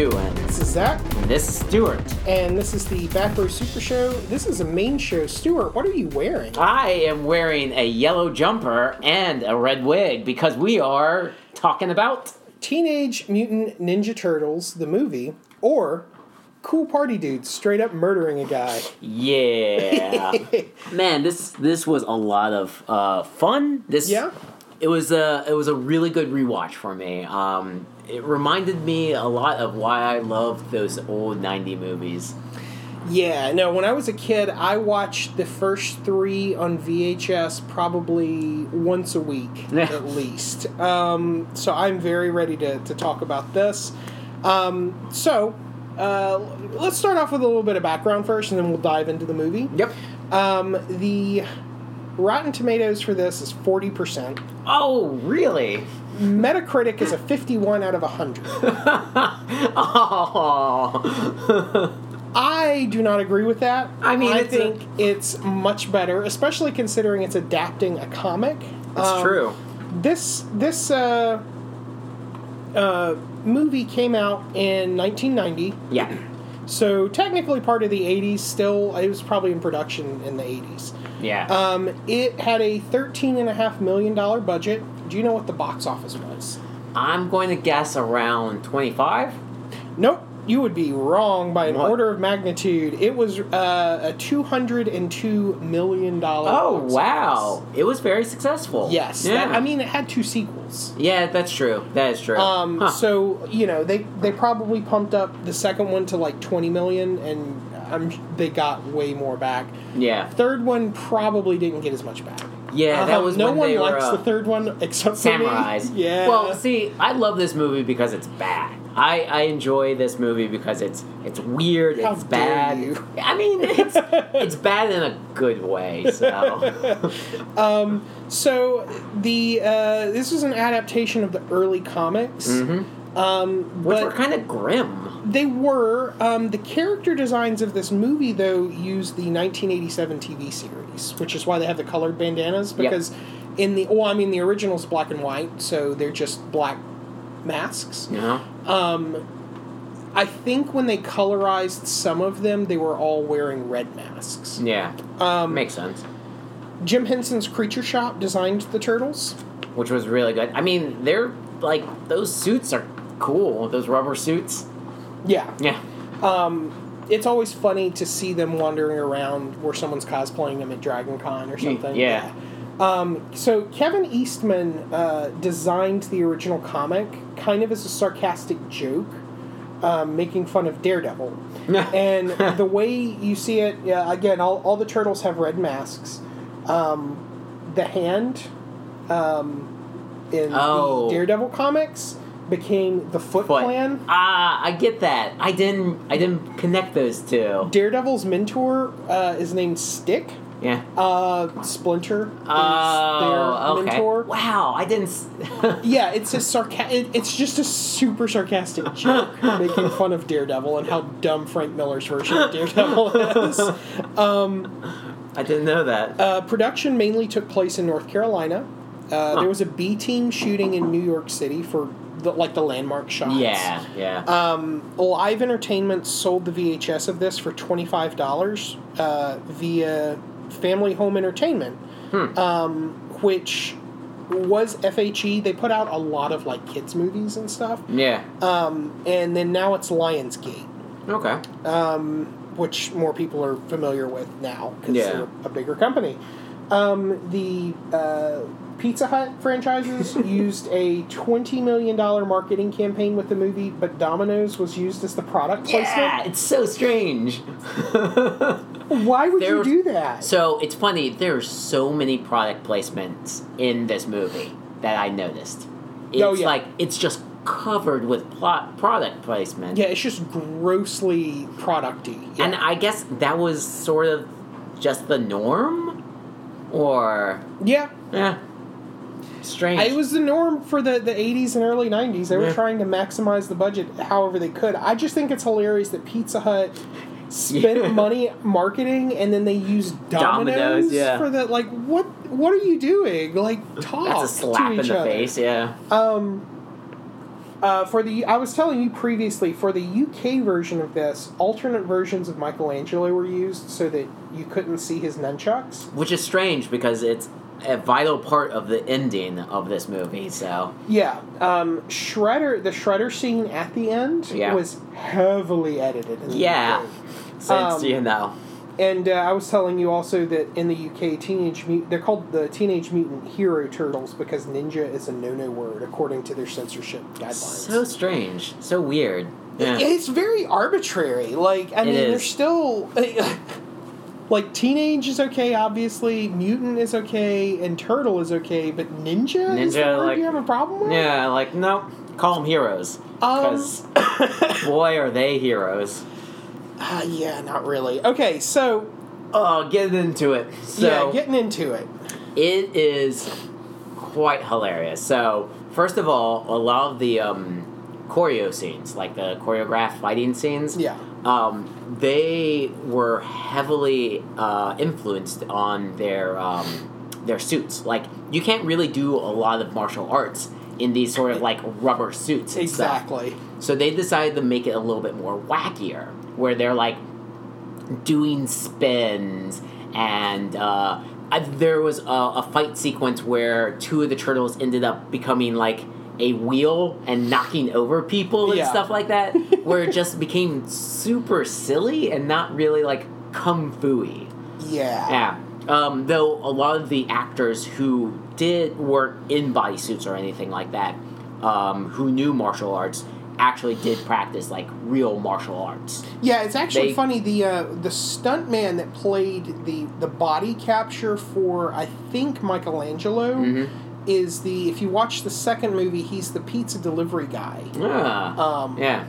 everybody. Hey guys, how you doing? This is Zach, This is Stuart. and this is the Back Row Super Show. This is a main show. Stuart, what are you wearing? I am wearing a yellow jumper and a red wig because we are talking about Teenage Mutant Ninja Turtles, the movie, or Cool Party Dudes straight up murdering a guy. yeah. Man, this this was a lot of uh, fun. This Yeah? It was a it was a really good rewatch for me. Um, it reminded me a lot of why I loved those old '90 movies. Yeah, no, when I was a kid, I watched the first three on VHS probably once a week at least. Um, so I'm very ready to, to talk about this. Um, so uh, let's start off with a little bit of background first, and then we'll dive into the movie. Yep. Um, the Rotten Tomatoes for this is 40%. Oh, really? Metacritic is a 51 out of 100. Oh. I do not agree with that. I mean, I it's a- think it's much better, especially considering it's adapting a comic. That's Um, true. This this uh, uh, movie came out in 1990, Yeah. So technically part of the 80s. Still, it was probably in production in the 80s. Yeah. Um, it had a 13 and a half million dollar budget. Do you know what the box office was? I'm going to guess around 25. Nope, you would be wrong by an What? order of magnitude. It was uh, a 202 million dollar. Oh, wow. It was very successful. Yes, Yeah. that- I mean, it had two sequels. yeah, that's true. That is true. Um, Huh. so you know they they probably pumped up the second one to like 20 million, and I'm they got way more back. yeah. Third one probably didn't get as much back. Yeah, that Um, was no when one they likes were, uh, the third one except for me. Yeah. Well, see, I love this movie because it's bad. I, I enjoy this movie because it's it's weird. How it's bad. you. I mean, it's it's bad in a good way. So So the uh, this is an adaptation of the early comics. Um, which but were kind of grim. They were. Um, the character designs of this movie, though, used the 1987 TV series, which is why they have the colored bandanas. Because in the, well, I mean, the original's black and white, so they're just black masks. You know. I think when they colorized some of them, they were all wearing red masks. Yeah. Um, Makes sense. Jim Henson's Creature Shop designed the turtles. Which was really good. I mean, they're like those suits are cool. Those rubber suits. Yeah. Yeah. Um, it's always funny to see them wandering around where someone's cosplaying them at Dragon Con or something. yeah. Um, so Kevin Eastman uh, designed the original comic kind of as a sarcastic joke, um, making fun of Daredevil. and the way you see it, yeah, again, all, all the turtles have red masks. Um, the hand um, in Oh. the Daredevil comics became the Foot, But Clan. ah, I get that. I didn't. I didn't connect those two. Daredevil's mentor uh, is named Stick. Yeah. Uh, Splinter is Oh, their okay. mentor. Wow, I didn't. s- Yeah, it's a sarca- it, It's just a super sarcastic joke making fun of Daredevil and how dumb Frank Miller's version of Daredevil is. I didn't know that. Uh, production mainly took place in North Carolina. Uh, There was a B team shooting in New York City for the, like the landmark shots. yeah, yeah. Um, Live Entertainment sold the VHS of this for twenty five dollars uh, via Family Home Entertainment, um, which was FHE. They put out a lot of like kids movies and stuff, yeah. um, and then now it's Lionsgate, okay. Um, which more people are familiar with now because Yeah. they're a bigger company. Um, the uh, Pizza Hut franchises used a twenty million dollar marketing campaign with the movie, but Domino's was used as the product yeah, placement. it's so strange. Why would There you do that? So it's funny. There are so many product placements in this movie that I noticed. Oh, it's Oh, yeah. like it's just covered with plot product placement. yeah, it's just grossly producty. Yeah. And I guess that was sort of just the norm, or yeah, yeah, strange. it was the norm for the, the 80s and early 90s. They were Yeah. trying to maximize the budget however they could. I just think it's hilarious that Pizza Hut spent Yeah. money marketing and then they used Domino's, yeah. for the like what what are you doing? Like talk That's a slap to in each the other. face. Yeah. Um, Uh, for the, I was telling you previously, for the UK version of this, alternate versions of Michelangelo were used so that you couldn't see his nunchucks. Which is strange because it's a vital part of the ending of this movie. So Yeah, um, Shredder, the Shredder scene at the end Yeah. was heavily edited. In the yeah, since Um, you know, And uh, I was telling you also that in the UK, teenage mut- they're called the Teenage Mutant Hero Turtles because ninja is a no-no word according to their censorship guidelines. so strange, so weird. Yeah. It's very arbitrary. Like I It mean, is. there's still like teenage is okay, obviously. Mutant is okay, and turtle is okay, but ninja, is the Ninja, word like- you have a problem with? Yeah, like no, Call them heroes. Um, Because boy, are they heroes. Uh, yeah, not really. Okay, so Oh, get into it. So yeah, getting into it. it is quite hilarious. So first of all, a lot of the um, choreo scenes, like the choreographed fighting scenes, Yeah. um, they were heavily uh, influenced on their um, their suits. Like you can't really do a lot of martial arts in these sort of like rubber suits. And stuff. Exactly. So they decided to make it a little bit more wackier, where they're like doing spins and. Uh, I, there was a, a fight sequence where two of the turtles ended up becoming like a wheel and knocking over people and Yeah. stuff like that, where it just became super silly and not really like kung fu-y. Yeah. Yeah. Um, though a lot of the actors who did work in bodysuits or anything like that, um, who knew martial arts, actually did practice like real martial arts. Yeah, it's actually They- funny. The uh, the stuntman that played the the body capture for I think Michelangelo Mhm. is the if you watch the second movie, he's the pizza delivery guy. Ah, Um, yeah,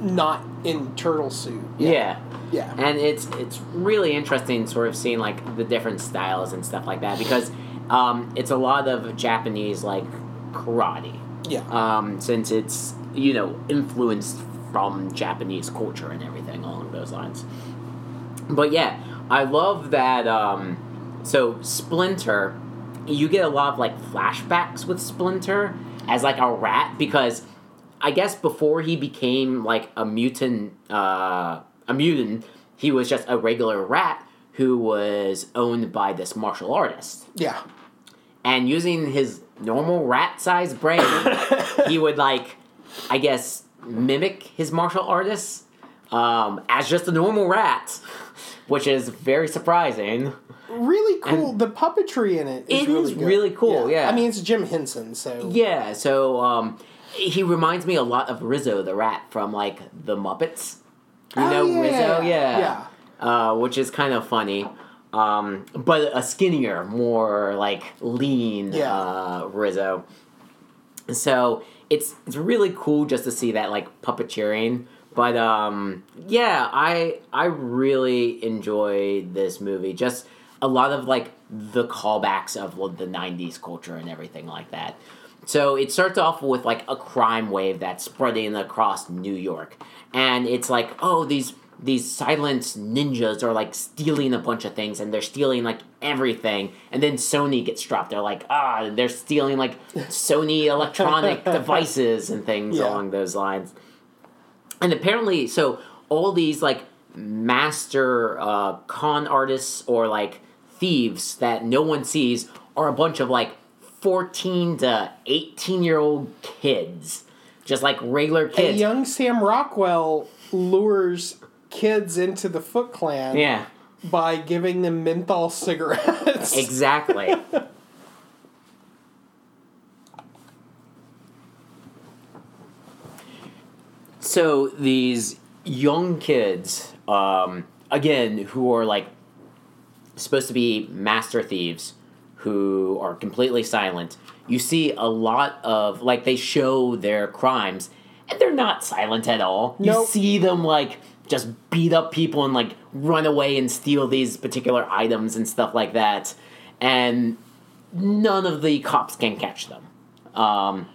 not in turtle suit. yeah, Yeah. and it's it's really interesting, sort of seeing like the different styles and stuff like that because um, it's a lot of Japanese like karate. Yeah. um, since it's you know influenced from Japanese culture and everything along those lines. But yeah, I love that. Um, so Splinter, you get a lot of like flashbacks with Splinter as like a rat because I guess before he became like a mutant, uh, a mutant, he was just a regular rat who was owned by this martial artist Yeah. and using his normal rat-sized brain, he would like, I guess, mimic his martial artists um, as just a normal rat, which is very surprising. Really cool. the puppetry in it is It really is really cool, yeah. I mean, it's Jim Henson, so Yeah, so um, he reminds me a lot of Rizzo the rat from like the Muppets. You Oh, know yeah. Rizzo, yeah, Yeah. Uh, which is kind of funny. Um, but a skinnier, more like lean Yeah. uh, Rizzo. So it's it's really cool just to see that like puppeteering. But um, yeah, I I really enjoy this movie. Just a lot of like the callbacks of the '90s culture and everything like that. So it starts off with like a crime wave that's spreading across New York, and it's like oh these these silent ninjas are like stealing a bunch of things and they're stealing like everything. And then sony gets dropped. They're like ah they're stealing like sony electronic devices and things Yeah. along those lines. And apparently so all these like master uh, con artists or like thieves that no one sees are a bunch of like 14 to 18 year old kids. Just like regular A kids. young Sam Rockwell lures kids into the Foot Clan yeah by giving them menthol cigarettes. Exactly. so these young kids, um, again, who are like supposed to be master thieves, who are completely silent. You see a lot of like they show their crimes, and they're not silent at all. You see them like just beat up people and like run away and steal these particular items and stuff like that, and none of the cops can catch them. Um,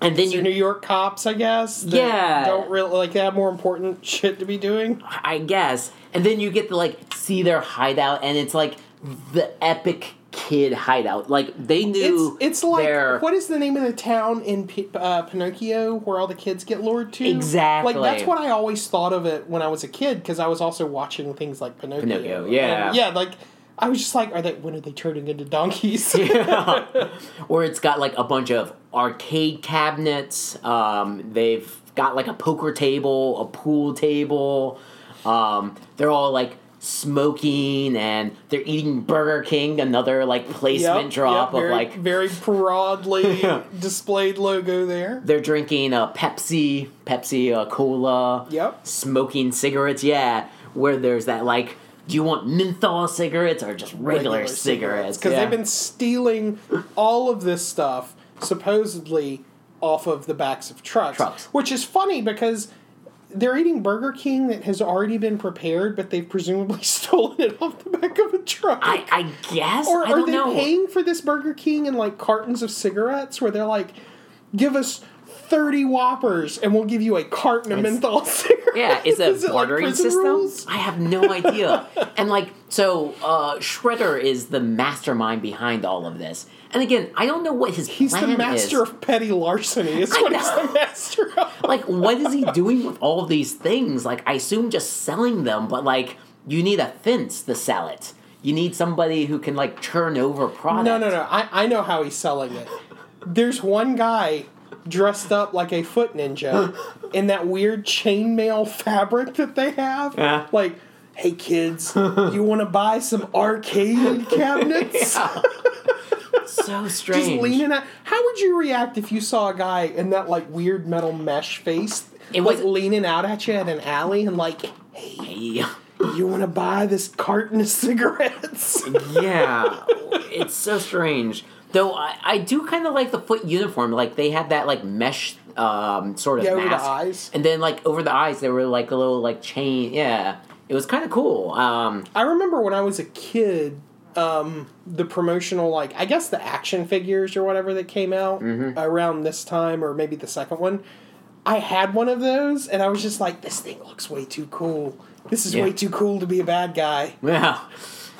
and then These you New York cops, I guess. Yeah. Don't really like they have more important shit to be doing. I guess. And then you get to like see their hideout, and it's like the epic kid hideout. Like they knew It's it's like their what is the name of the town in P- uh, Pinocchio where all the kids get lured to? Exactly. Like that's what I always thought of it when I was a kid because I was also watching things like Pinocchio. Pinocchio, yeah. And, yeah. Like I was just like, are they? When are they turning into donkeys? yeah. or it's got like a bunch of arcade cabinets. Um, they've got like a poker table, a pool table. Um, they're all like smoking and they're eating Burger King, another like placement Yep, drop yep, of like very broadly displayed logo there. they're drinking a Pepsi, Pepsi uh, Cola. Yep. Smoking cigarettes, yeah. Where there's that like, do you want menthol cigarettes or just regular, cigarettes? because Yeah. they've been stealing all of this stuff supposedly off of the backs of trucks, Trucks. which is funny because they're eating Burger King that has already been prepared, but they've presumably stolen it off the back of a truck. I, I guess or I are they know. paying for this Burger King in like cartons of cigarettes where they're like, give us 30 Whoppers and we'll give you a carton of It's- menthol cigarettes? Yeah, is a bartering prison system? rules? I have no idea. and like, so uh, Shredder is the mastermind behind all of this. And again, I don't know what his He's plan the master is. of petty larceny, is I what he's the master of. Like, what is he doing with all of these things? Like, I assume just selling them, but like, you need a fence to sell it. You need somebody who can like churn over product. No, no, no. I, I know how he's selling it. There's one guy dressed up like a foot ninja in that weird chainmail fabric that they have. Yeah. Like, hey kids, you want to buy some arcade cabinets? So strange. Just leaning out. How would you react if you saw a guy in that like weird metal mesh face, It like leaning out at you at an alley and like, hey, Hey. you want to buy this carton of cigarettes? yeah, it's so strange. Though I, I do kind of like the foot uniform. Like they had that like mesh um, sort of Yeah, over the mask, eyes. and then like over the eyes, there were like a little like chain. Yeah, it was kind of cool. Um, I remember when I was a kid, um, the promotional like I guess the action figures or whatever that came out Mm-hmm. around this time or maybe the second one. I had one of those and I was just like, this thing looks way too cool. This is Yeah. way too cool to be a bad guy. yeah,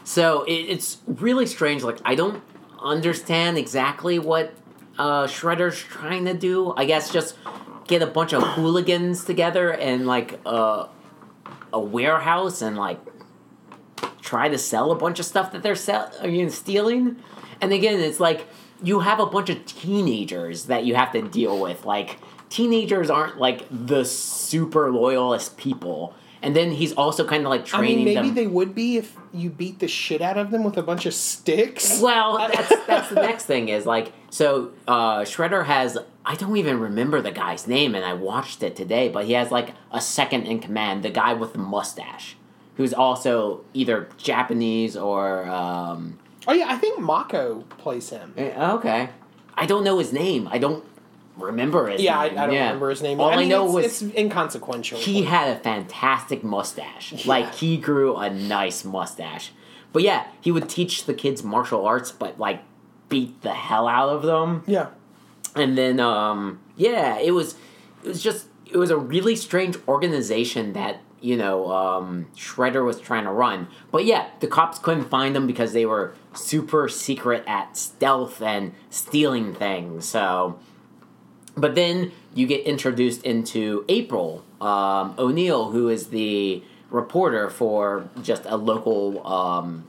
so it, it's really strange. Like I don't understand exactly what uh, Shredder's trying to do. I guess just get a bunch of hooligans together and like uh, a warehouse and like try to sell a bunch of stuff that they're sell- you know, stealing. And again, it's like you have a bunch of teenagers that you have to deal with. Like teenagers aren't like the super loyalist people. And then he's also kind of like I training mean, maybe them. they would be if you beat the shit out of them with a bunch of sticks. Well, that's that's the next thing is like so uh Shredder has I don't even remember the guy's name and I watched it today, but he has like a second in command, the guy with the mustache, who's also either Japanese or um Oh yeah, I think Mako plays him. eh, okay. I don't know his name. I don't remember his Yeah, I, I name. don't Yeah. remember his name. All I, mean, know it's, was it's inconsequential. he had a fantastic mustache. Like he grew a nice mustache. But yeah, he would teach the kids martial arts, but like beat the hell out of them. yeah. And then um yeah, it was it was just it was a really strange organization that you know um, Shredder was trying to run. But yeah, the cops couldn't find them because they were super secret at stealth and stealing things. So but then you get introduced into April um, O'Neil, who is the reporter for just a local um,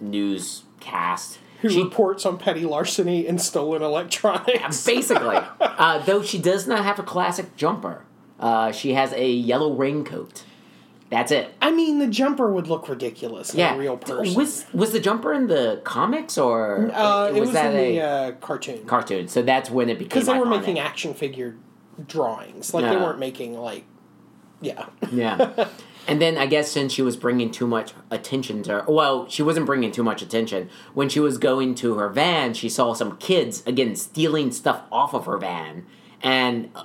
newscast. Who She reports on petty larceny and stolen electronics. basically, uh, though she does not have a classic jumper. Uh, she has a yellow raincoat. That's it. I mean, the jumper would look ridiculous in Yeah. a real person. Was was the jumper in the comics or uh, it was, that in a the uh, cartoon. cartoon? So that's when it became Because they were making action figure drawings. Like, they weren't making, like, yeah. Yeah. And then I guess since she was bringing too much attention to her, well, she wasn't bringing too much attention. When she was going to her van, she saw some kids again stealing stuff off of her van, and uh,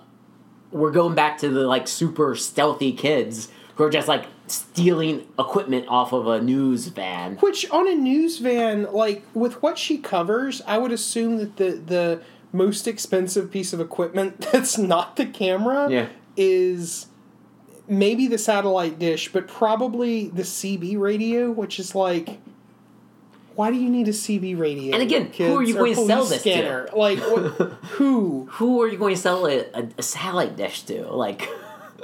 we're going back to the like super stealthy kids who are just like stealing equipment off of a news van. Which, on a news van, like, with what she covers, I would assume that the, the most expensive piece of equipment that's not the camera Yeah. is maybe the satellite dish, but probably the CB radio, which is like why do you need a CB radio? And again, who are you or going to sell this to? scanner? Like, what, who? Who are you going to sell a, a, a satellite dish to? Like,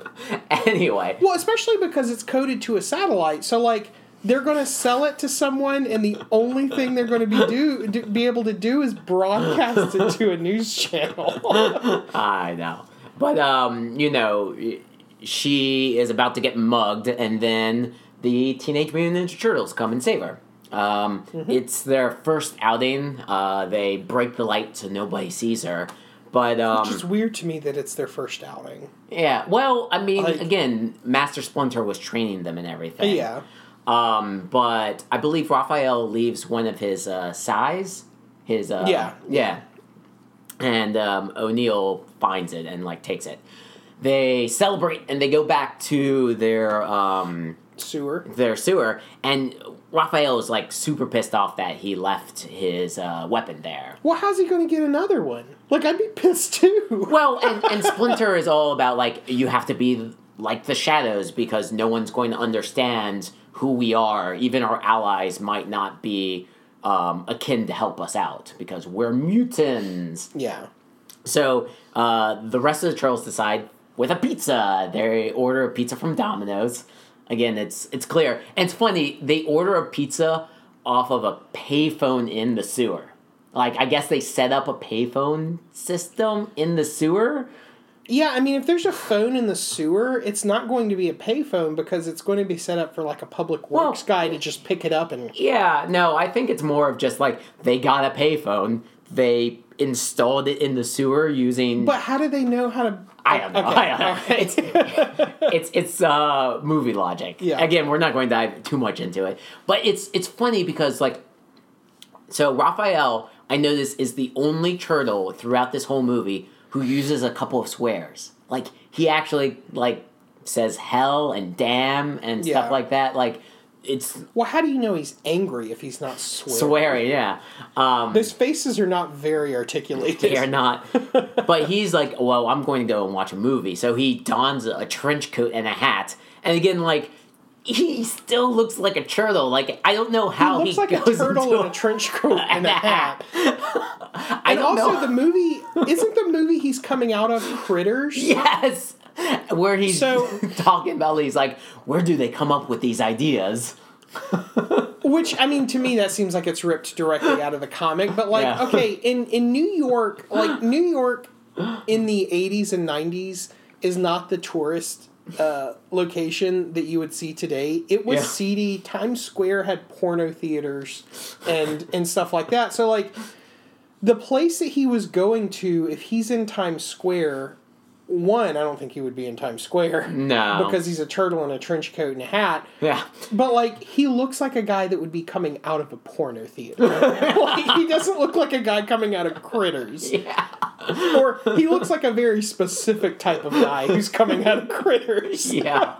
anyway. Well, especially because it's coded to a satellite. So, like, they're going to sell it to someone, and the only thing they're going to be do, do be able to do is broadcast it to a news channel. I know. But, um, you know, she is about to get mugged, and then the Teenage Mutant Ninja Turtles come and save her. Um, It's their first outing. Uh, they break the light so nobody sees her. But um, Which is weird to me that it's their first outing. yeah, well, I mean, Like- again, Master Splinter was training them and everything. Yeah. Um, but I believe Raphael leaves one of his uh, sais, his uh, Yeah. yeah, and um, O'Neil finds it and like takes it. They celebrate and they go back to their um, Sewer. their sewer, and Raphael is like super pissed off that he left his uh, weapon there. Well, how's he going to get another one? Like, I'd be pissed too. Well, and, and Splinter is all about like you have to be like the shadows because no one's going to understand who we are. Even our allies might not be um, akin to help us out because we're mutants. Yeah. So uh, the rest of the trolls decide with a pizza. They order a pizza from Domino's. Again, it's it's clear and it's funny. They order a pizza off of a payphone in the sewer. Like I guess they set up a payphone system in the sewer. Yeah, I mean, if there's a phone in the sewer, it's not going to be a payphone because it's going to be set up for like a public works Well- guy to just pick it up and. Yeah, no, I think it's more of just like they got a payphone. They installed it in the sewer using. But how do they know how to? I don't know. Okay, I don't know. It's it's it's uh movie logic. Yeah. Again, we're not going to dive too much into it, but it's it's funny because like, so Raphael, I notice is the only turtle throughout this whole movie who uses a couple of swears. Like he actually like says hell and damn and Yeah. stuff like that. Like it's Well, how do you know he's angry if he's not swearing? swearing. Yeah. Um, Those faces are not very articulated. They are not. but he's like, well, I'm going to go and watch a movie. So he dons a trench coat and a hat. And again, like, he still looks like a turtle. Like, I don't know how he, looks like a turtle in a trench coat and a hat. I And also, know. the movie isn't the movie he's coming out of Critters. yes. Where he's So- talking about, he's like, where do they come up with these ideas? Which I mean, to me, that seems like it's ripped directly out of the comic. But like, Yeah. okay, in in New York, like New York in the '80s and '90s is not the tourist uh, location that you would see today. It was Yeah. seedy. Times Square had porno theaters and and stuff like that. So like, the place that he was going to, if he's in Times Square. One, I don't think he would be in Times Square. No. Because he's a turtle in a trench coat and a hat. Yeah. But like he looks like a guy that would be coming out of a porno theater. like he doesn't look like a guy coming out of Critters. Yeah. Or he looks like a very specific type of guy who's coming out of Critters. Yeah.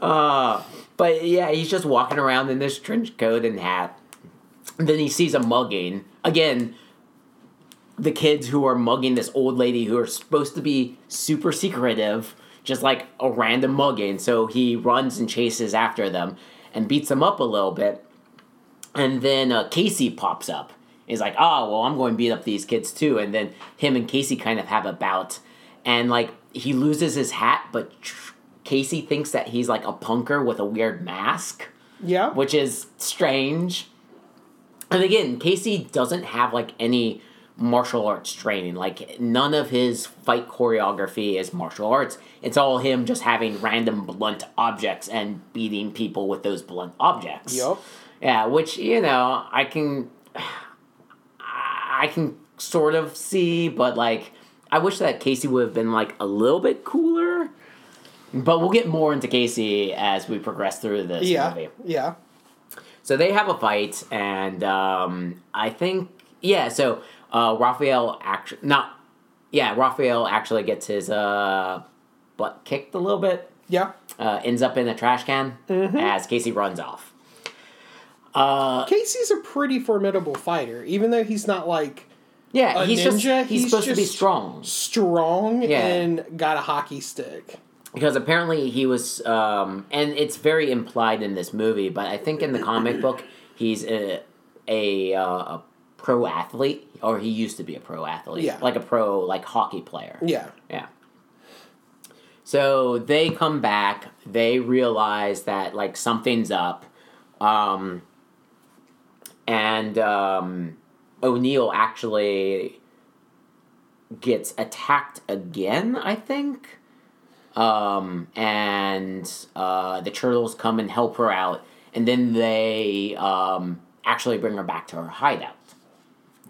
uh, but yeah, he's just walking around in this trench coat and hat. And then he sees a mugging. Again, the kids who are mugging this old lady who are supposed to be super secretive, just like a random mugging. So he runs and chases after them and beats them up a little bit. And then uh, Casey pops up. He's like, oh, well, I'm going to beat up these kids too. And then him and Casey kind of have a bout. And like, he loses his hat, but tr- Casey thinks that he's like a punker with a weird mask, Yeah. which is strange. And again, Casey doesn't have like any martial arts training. Like, none of his fight choreography is martial arts. It's all him just having random blunt objects and beating people with those blunt objects. Yup. Yeah, which you know I can, I can sort of see, but like I wish that Casey would have been like a little bit cooler. But we'll get more into Casey as we progress through this Yeah. movie. Yeah. So they have a fight, and um, I think yeah. So uh, Raphael actually not yeah. Raphael actually gets his uh, butt kicked a little bit Yeah. uh, ends up in a trash can Mm-hmm. as Casey runs off. Uh, Casey's a pretty formidable fighter, even though he's not like yeah, A he's just ninja, he's, he's supposed to be strong strong Yeah. and got a hockey stick. because apparently he was, um, and it's very implied in this movie, but I think in the comic book he's a a, uh, a pro athlete, or he used to be a pro athlete, Yeah. like a pro like hockey player. Yeah. Yeah. So they come back. They realize that like something's up, um, and um, O'Neil actually gets attacked again. I think, um, and uh, the turtles come and help her out, and then they um, actually bring her back to her hideout,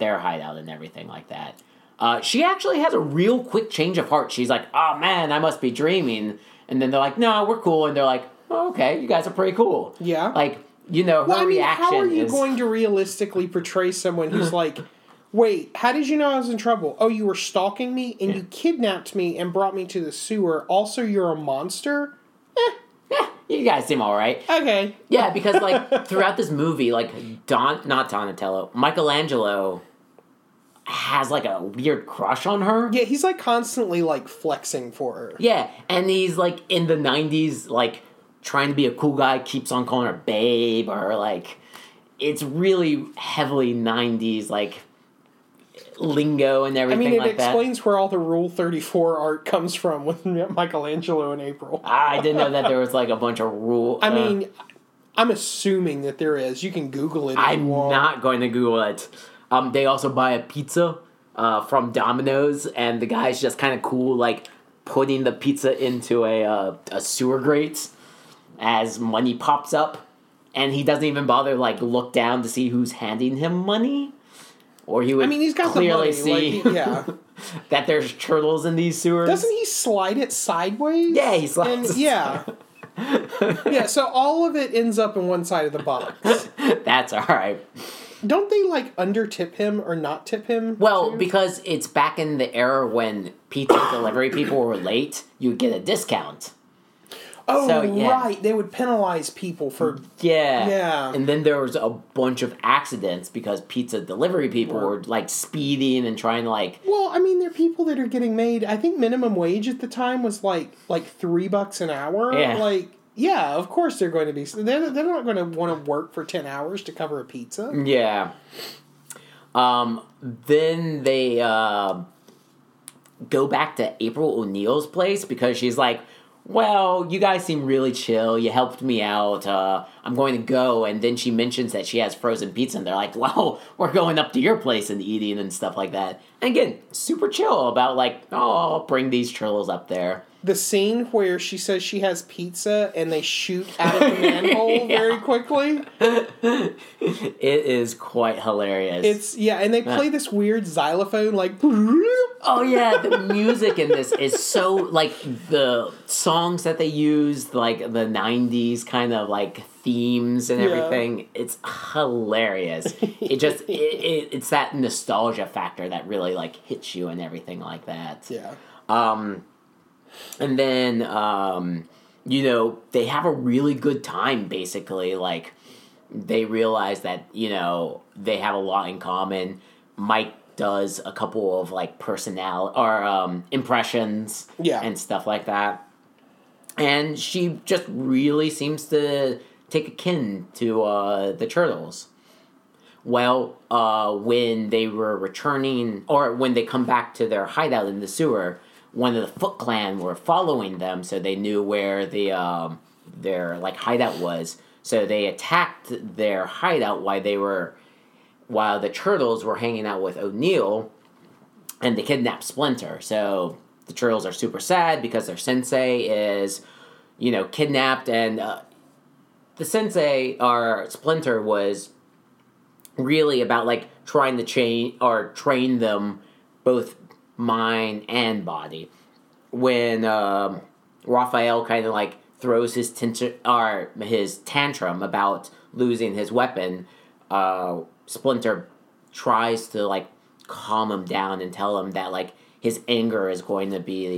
their hideout, and everything like that. Uh, she actually has a real quick change of heart. She's like, "Oh man, I must be dreaming," and then they're like, "No, we're cool," and they're like, oh, "Okay, you guys are pretty cool." Yeah. Like you know, her Well, I mean, reaction how are you is going to realistically portray someone who's like, wait, how did you know I was in trouble? Oh, you were stalking me and you kidnapped me and brought me to the sewer. Also, you're a monster? you guys seem all right. Okay. Yeah, because like throughout this movie, like Don, not Donatello, Michelangelo has like a weird crush on her. Yeah, he's like constantly like flexing for her. Yeah, and he's like in the '90s, like trying to be a cool guy, keeps on calling her babe, or like it's really heavily '90s like lingo and everything. I mean, it like that. explains where all the Rule 34 art comes from with Michelangelo and April. I didn't know that there was like a bunch of rule. I uh, mean, I'm assuming that there is. You can Google it if I'm not going to Google it. Um, they also buy a pizza uh, from Domino's, and the guy's just kind of cool, like putting the pizza into a uh, a sewer grate as money pops up, and he doesn't even bother like look down to see who's handing him money, or he would I mean, he's got clearly money. see Like, yeah. that there's turtles in these sewers. Doesn't he slide it sideways? Yeah, he slides And, it yeah. yeah, so all of it ends up in one side of the box. That's all right. Don't they like under tip him or not tip him? Well, too? because it's back in the era when pizza delivery people were late, you get a discount. oh so, yeah. right, they would penalize people for Yeah. Yeah. And then there was a bunch of accidents because pizza delivery people were like speeding and trying to like Well, I mean, there are people that are getting made. I think minimum wage at the time was like like three bucks an hour. Yeah. Like, yeah, of course they're going to be. They're, they're not going to want to work for ten hours to cover a pizza. yeah. Um then they uh go back to April O'Neil's place because she's like, "Well, you guys seem really chill. You helped me out. Uh, I'm going to go." And then she mentions that she has frozen pizza, and they're like, "Well, we're going up to your place and eating and stuff like that." And again, super chill about like, "Oh, I'll bring these churros up there." The scene where she says she has pizza and they shoot out of the manhole very quickly. It is quite hilarious. It's yeah, and they play this weird xylophone like. Oh yeah, the music in this is so like the songs that they use, like the '90s kind of like themes and Yeah. everything. It's hilarious. It just it, it, it's that nostalgia factor that really like hits you and everything like that. Yeah. Um, and then um, you know they have a really good time. Basically, like they realize that you know they have a lot in common. Mike does a couple of like personality or um, impressions, Yeah. and stuff like that. And she just really seems to take a kin to uh, the turtles. Well, uh, when they were returning, or when they come back to their hideout in the sewer, one of the Foot Clan were following them, so they knew where the um, their like hideout was. So they attacked their hideout while they were, while the turtles were hanging out with O'Neil, and they kidnapped Splinter. So the turtles are super sad because their sensei is, you know, kidnapped, and uh, the sensei or Splinter was really about like trying to chain or train them both mind and body. When um, Raphael kind of like throws his or his tantrum about losing his weapon, uh, Splinter tries to like calm him down and tell him that like his anger is going to be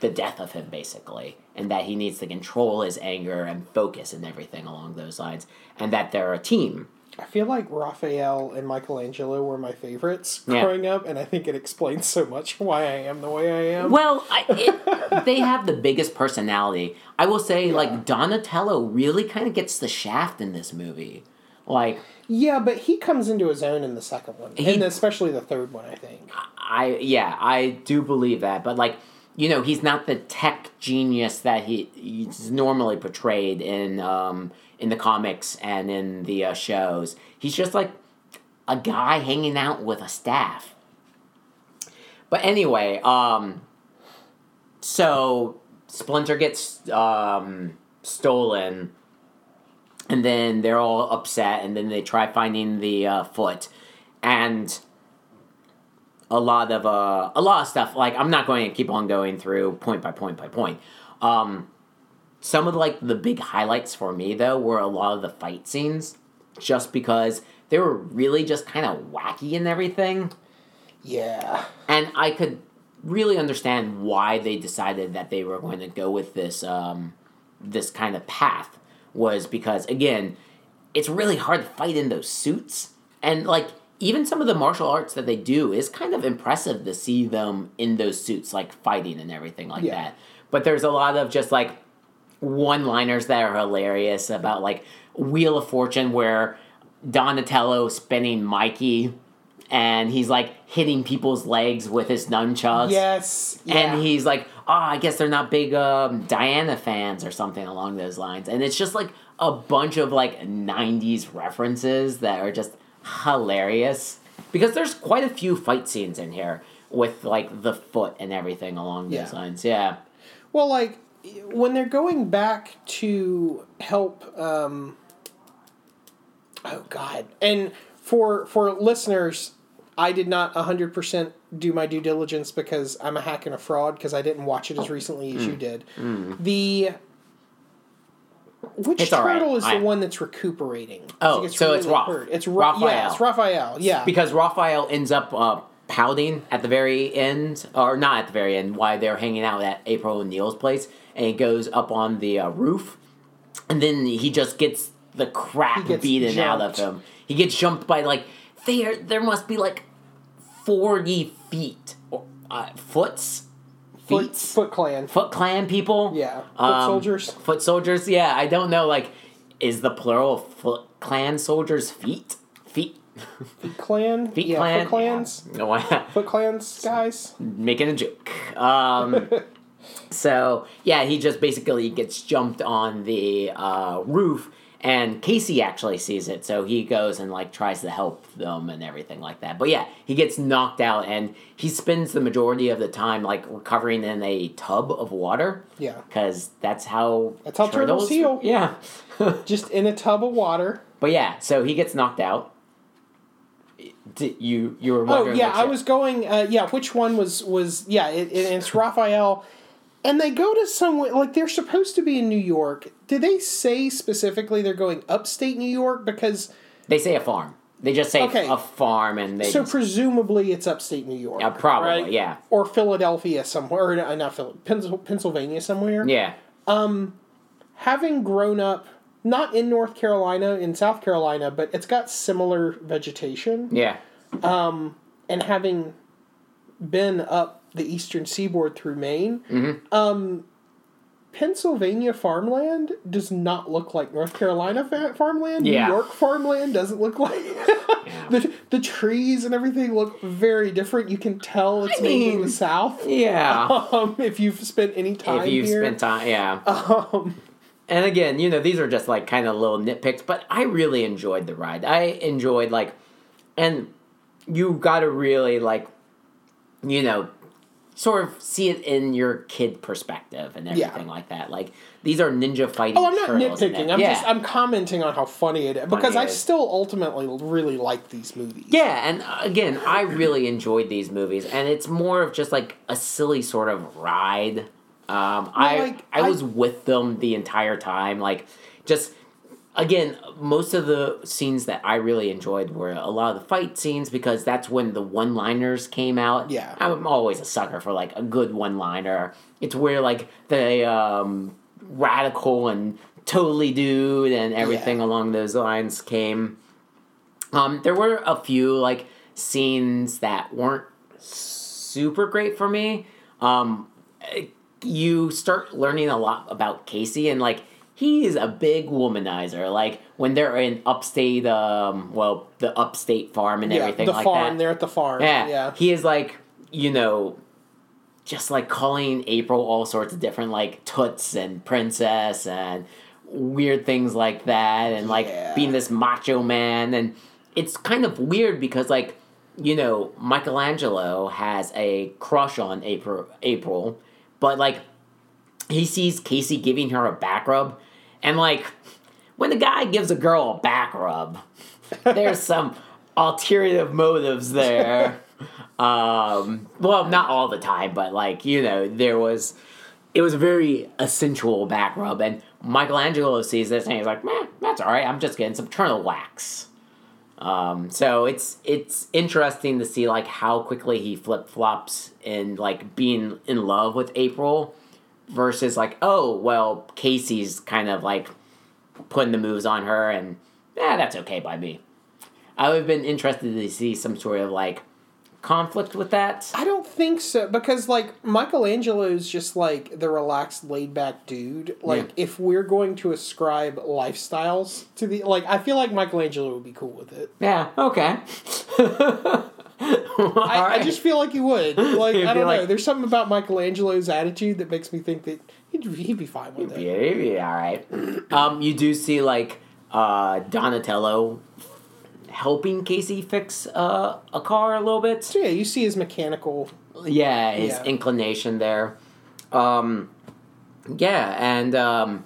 the, the death of him basically and that he needs to control his anger and focus and everything along those lines and that they're a team I feel like Raphael and Michelangelo were my favorites Yeah. growing up, and I think it explains so much why I am the way I am. Well, I, it, they have the biggest personality. I will say, like Donatello really kind of gets the shaft in this movie. Like Yeah, but he comes into his own in the second one, He- and especially the third one. I think. I yeah, I do believe that, but like you know, he's not the tech genius that he he's normally portrayed in um, in the comics and in the uh, shows. He's just like a guy hanging out with a staff. But anyway, um, so Splinter gets um, stolen, and then they're all upset, and then they try finding the uh, foot, and a lot of uh, a lot of stuff. Like I'm not going to keep on going through point by point by point. Um, some of like the big highlights for me though were a lot of the fight scenes, just because they were really just kind of wacky and everything, Yeah. and I could really understand why they decided that they were going to go with this um, this kind of path was because again, it's really hard to fight in those suits, and like even some of the martial arts that they do is kind of impressive to see them in those suits, like fighting and everything like Yeah. that. But there's a lot of just like one liners that are hilarious about like Wheel of Fortune where Donatello spinning Mikey and he's like hitting people's legs with his nunchucks. Yes. Yeah. And he's like, oh, I guess they're not big um, Diana fans or something along those lines. And it's just like a bunch of like 90s references that are just hilarious. Because there's quite a few fight scenes in here with like the foot and everything along those lines. Yeah. Well, like when they're going back to help. Um, oh God! And for for listeners, I did not hundred percent do my due diligence because I'm a hack and a fraud because I didn't watch it as recently as you Mm. did. The which It's all right. turtle is I- the one that's recuperating? Oh, I think so it's Raph. hurt. It's Ra- Raphael. Yeah, it's Raphael. Yeah. because Raphael ends up uh, pouting at the very end, or not at the very end, while they're hanging out at April O'Neil's place, and he goes up on the uh, roof, and then he just gets the crap gets beaten out of him. He gets jumped by like there. There must be like forty feet, or, uh, foots, Foot, feet, Foot Clan. Foot Clan people. Yeah. Foot Um, soldiers. Foot soldiers. Yeah, I don't know. Like, is the plural of Foot Clan soldiers feet? Feet. Feet Clan. Feet yeah, Clan. Foot Clans. Yeah. Foot Clans, guys. Making a joke. Um, so yeah, he just basically gets jumped on the uh, roof, and Casey actually sees it, so he goes and like tries to help them and everything like that. But yeah, he gets knocked out, and he spends the majority of the time like recovering in a tub of water. Yeah. because that's how That's how turtles heal. Yeah. Just in a tub of water. But yeah, so he gets knocked out. Did you you were Oh yeah, I was going. Uh, yeah, which one was was? Yeah, it, it, it's Raphael, and they go to somewhere like they're supposed to be in New York. Did they say specifically they're going upstate New York? Because They say a farm. They just say Okay. a farm, and they so presumably it's upstate New York. Yeah, probably, right? yeah. Or Philadelphia somewhere, or uh, not Phil, Pennsylvania somewhere. yeah, Having grown up not in North Carolina, in South Carolina, but it's got similar vegetation. yeah, and having been up the eastern seaboard through Maine, um, Pennsylvania farmland does not look like North Carolina fa- farmland. Yeah. New York farmland doesn't look like the the trees and everything look very different. You can tell it's I made in the south. yeah. Um, if you've spent any time if you've here, spent time, yeah. um, And again, you know, these are just like kind of little nitpicks, but I really enjoyed the ride. I enjoyed like, and you got to really like, you know, sort of see it in your kid perspective and Yeah. everything like that. Like these are ninja fighting. oh, I'm not nitpicking. I'm yeah. just I'm commenting on how funny it is because it I is. still ultimately really like these movies. Yeah, and uh, again, I really enjoyed these movies, and it's more of just like a silly sort of ride. Um, I like, I I- was with them the entire time, like just again, most of the scenes that I really enjoyed were a lot of the fight scenes because that's when the one-liners came out. Yeah. I'm always a sucker for like a good one-liner. It's where like the um, radical and totally dude and everything Yeah. along those lines came. Um, there were a few like scenes that weren't super great for me. Um, eh, you start learning a lot about Casey, and like he is a big womanizer. Like when they're in upstate, um, well, the upstate farm and yeah, everything the like farm. that. They're at the farm. Yeah, yeah. He is like, you know, just like calling April all sorts of different like toots and princess and weird things like that, and like Yeah. being this macho man. And it's kind of weird because like, you know, Michelangelo has a crush on April, April, but like he sees Casey giving her a back rub, and like when the guy gives a girl a back rub, there's some ulterior motives there. Um, well, not all the time, but like you know, there was. It was a very essential back rub, and Michelangelo sees this and he's like, "Man, that's all right. I'm just getting some turtle wax." Um, so it's it's interesting to see like how quickly he flip flops in like being in love with April versus like oh well Casey's kind of like putting the moves on her and yeah that's okay by me. I would have been interested to see some sort of like conflict with that. I don't think so because like Michelangelo's just like the relaxed, laid back dude. Like Yeah. if we're going to ascribe lifestyles to the like, I feel like Michelangelo would be cool with it. Yeah, okay. I, I just feel like he would. Like You'd I don't know. like- There's something about Michelangelo's attitude that makes me think that he'd, he'd be fine with it. Yeah, yeah, all right. Um, you do see like uh, Donatello helping Casey fix uh, a car a little bit. So yeah, you see his mechanical. Yeah, his Yeah. inclination there. Um, yeah, and um,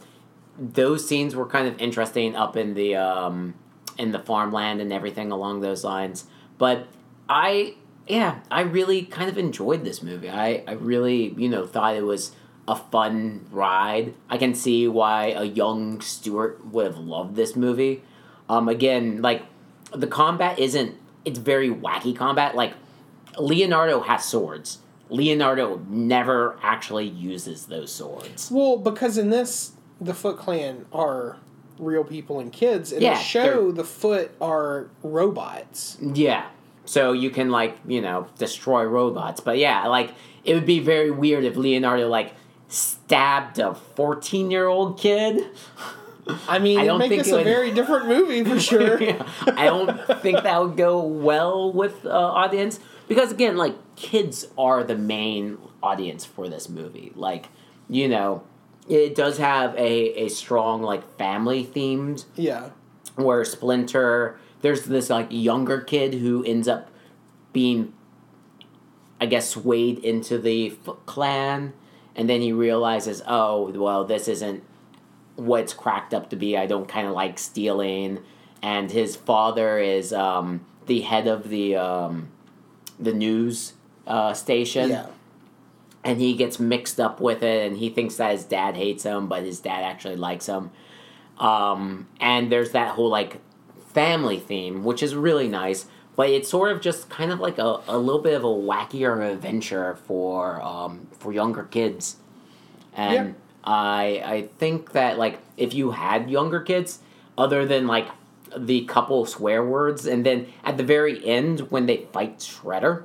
those scenes were kind of interesting up in the um, in the farmland and everything along those lines. But I, yeah, I really kind of enjoyed this movie. I, I really, you know, thought it was a fun ride. I can see why a young Stewart would have loved this movie. Um, again, like the combat isn't. It's very wacky combat. Like Leonardo has swords. Leonardo never actually uses those swords. Well, because in this, the Foot Clan are real people and kids. In Yeah, the show, the Foot are robots. Yeah. So you can like, you know, destroy robots. But yeah, like it would be very weird if Leonardo like stabbed a 14-year-old kid. I mean, I don't make think this a would- very different movie for sure. Yeah. I don't think that would go well with uh, audience because again, like kids are the main audience for this movie. Like, you know, it does have a a strong like family themed yeah. where Splinter, there's this like younger kid who ends up being, I guess, swayed into the Foot Clan, and then he realizes, oh, well, this isn't what's cracked up to be. I don't kind of like stealing, and his father is um, the head of the um, the news uh, station Yeah. and he gets mixed up with it and he thinks that his dad hates him but his dad actually likes him um, and there's that whole like family theme which is really nice but it's sort of just kind of like a, a little bit of a wackier adventure for um, for younger kids and Yeah. I I think that like if you had younger kids other than like the couple swear words and then at the very end when they fight Shredder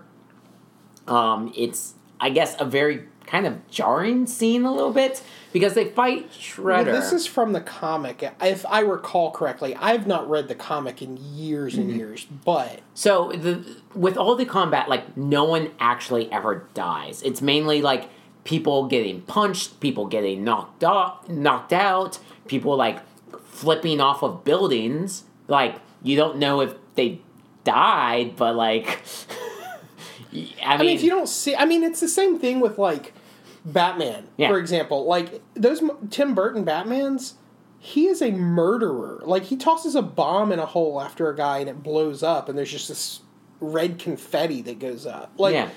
um, it's I guess a very kind of jarring scene a little bit because they fight Shredder. Well, this is from the comic. If I recall correctly, I've not read the comic in years and Mm-hmm. years, but so the with all the combat, like no one actually ever dies. It's mainly like people getting punched, people getting knocked off, knocked out, people like flipping off of buildings. Like you don't know if they died, but like. I I mean, if you don't see, I mean, it's the same thing with like Batman, Yeah. for example. Like those Tim Burton Batmans, he is a murderer. Like he tosses a bomb in a hole after a guy and it blows up, and there's just this red confetti that goes up. Like yeah.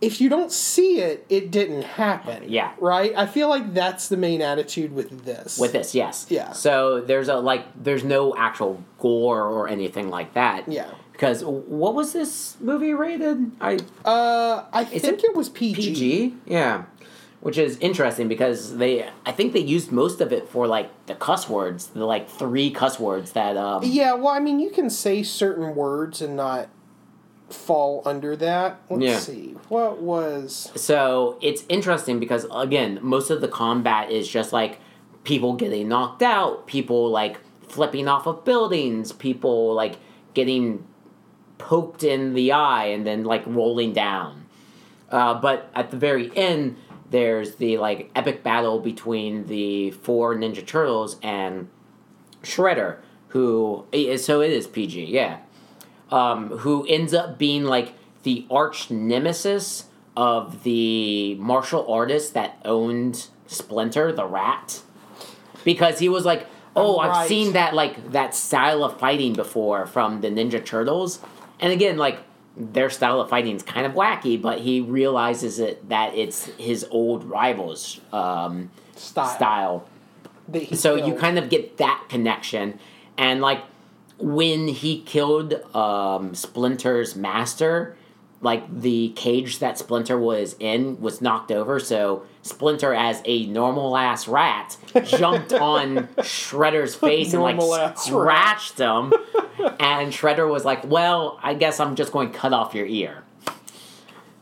if you don't see it, it didn't happen. Yeah. right. I feel like that's the main attitude with this. with this yes Yeah. so there's a like there's no actual gore or anything like that Yeah. because what was this movie rated i Uh, I think it it, was PG. pg yeah which is interesting because they i think they used most of it for like the cuss words the like three cuss words that um Yeah, well, I mean, you can say certain words and not fall under that. Let's Yeah. see. What was. so it's interesting because again most of the combat is just like people getting knocked out, people like flipping off of buildings, people like getting poked in the eye and then like rolling down. Uh, but at the very end, there's the like epic battle between the four Ninja Turtles and Shredder, who so it is PG, yeah, um, who ends up being like the arch nemesis of the martial artist that owned Splinter, the rat, because he was like, "Oh, I've seen that like that style of fighting before from the Ninja Turtles," and again, like their style of fighting is kind of wacky, but he realizes it that it's his old rivals' um, Style. style. So you kind of get that connection. And like when he killed um, splinter's master like the cage that splinter was in was knocked over so splinter as a normal ass rat jumped on shredder's face and like scratched him and shredder was like well i guess i'm just going to cut off your ear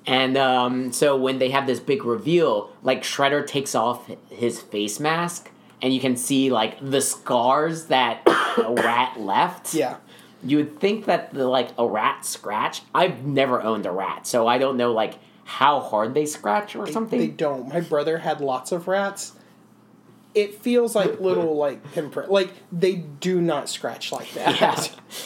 and um, so when they have this big reveal, like Shredder takes off his face mask, and you can see like the scars that a rat left. yeah. You would think that the like a rat scratch. I've never owned a rat, so I don't know like how hard they scratch or something. They don't. My brother had lots of rats. It feels like little like pinprick. Like they do not scratch like that. yeah.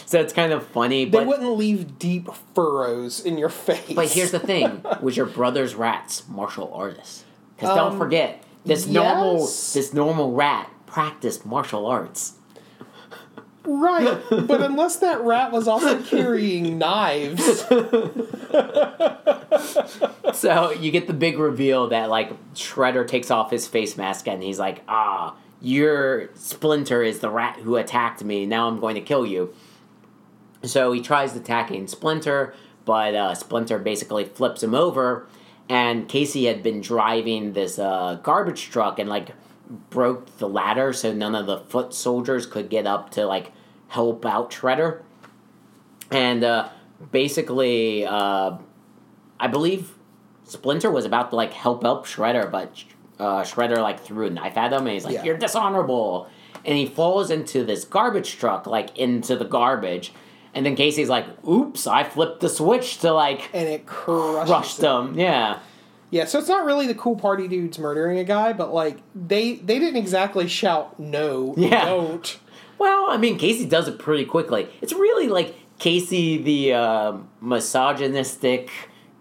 So it's kind of funny, But They wouldn't leave deep furrows in your face. but here's the thing: was your brother's rats martial artists? Because don't Um, forget this normal this normal rat practiced martial arts. Right, but unless that rat was also carrying knives, So you get the big reveal that like Shredder takes off his face mask and he's like, "Ah, your Splinter is the rat who attacked me. Now I'm going to kill you." So he tries attacking Splinter, but uh, Splinter basically flips him over. And Casey had been driving this uh, garbage truck and like broke the ladder, so none of the foot soldiers could get up to like help out Shredder. And uh, basically, uh, I believe Splinter was about to like help out Shredder, but uh, Shredder like threw a knife at him, and he's like, Yeah. "You're dishonorable," and he falls into this garbage truck, like into the garbage, and then Casey's like, "Oops, I flipped the switch to like and it crushes crushed him." Yeah, Yeah, so it's not really the cool party dudes murdering a guy, but like they they didn't exactly shout no, Yeah. don't. Well, I mean, Casey does it pretty quickly. It's really like Casey, the uh, misogynistic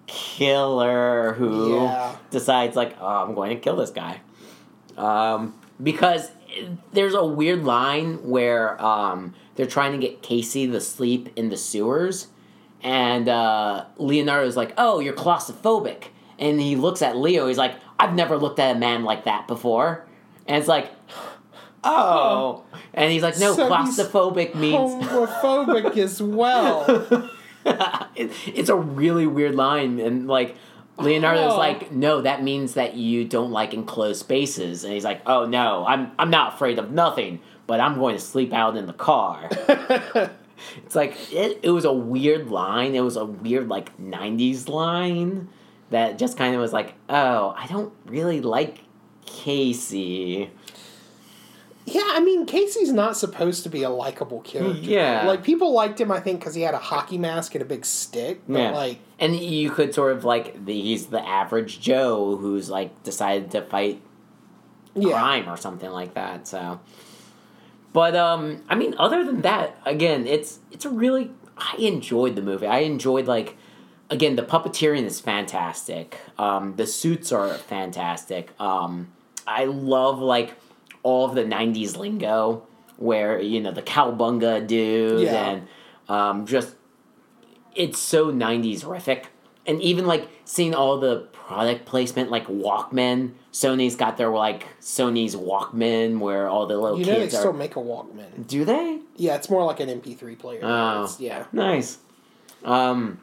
killer who Yeah. decides, like, oh, I'm going to kill this guy. Um, because there's a weird line where um, they're trying to get Casey to sleep in the sewers, and uh, Leonardo's like, oh, you're claustrophobic. And he looks at Leo, he's like, I've never looked at a man like that before. And it's like, oh. And he's like, no, So claustrophobic means. Homophobic as well. it, it's a really weird line, and like Leonardo's Oh. like, no, that means that you don't like enclosed spaces, and he's like, oh no, I'm I'm not afraid of nothing, but I'm going to sleep out in the car. it's like it, it was a weird line. It was a weird like '90s line that just kind of was like, oh, I don't really like Casey. Yeah, I mean Casey's not supposed to be a likable character. Yeah. like people liked him, I think, because he had a hockey mask and a big stick. But Yeah. like, And you could sort of like the, he's the average Joe who's like decided to fight yeah, crime or something like that. So, but um, I mean, other than that, again, it's it's a really I enjoyed the movie. I enjoyed like again the puppeteering is fantastic. Um, the suits are fantastic. Um, I love like all of the '90s lingo where you know the cowabunga dude Yeah. and um, just it's so 90s rific and even like seeing all the product placement like walkman sony's got their like sony's walkman where all the little you know they still are make a Walkman. do they Yeah, it's more like an MP3 player. Oh. Yeah, nice um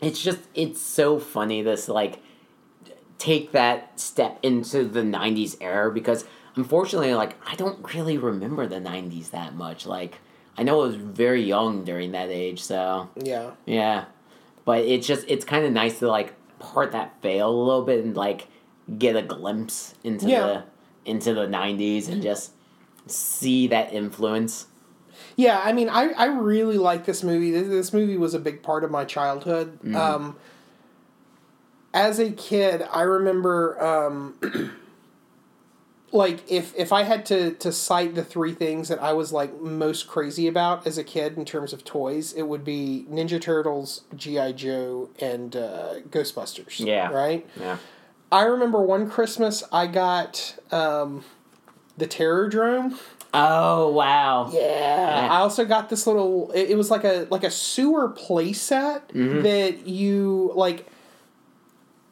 it's just it's so funny this like take that step into the 90s era because unfortunately like i don't really remember the 90s that much like i know i was very young during that age so yeah. Yeah. But it's just it's kind of nice to like part that veil a little bit and like get a glimpse into Yeah. the into the '90s and just see that influence. Yeah, I mean, I, I really like this movie. This, this movie was a big part of my childhood. Mm-hmm. Um, as a kid, I remember, um, like, if, if I had to, to cite the three things that I was, like, most crazy about as a kid in terms of toys, it would be Ninja Turtles, G.I. Joe, and uh, Ghostbusters. Yeah. Right? Yeah. I remember one Christmas I got um, the Terror Drome. Oh wow. Yeah. I also got this little. It, it was like a like a sewer playset that you like.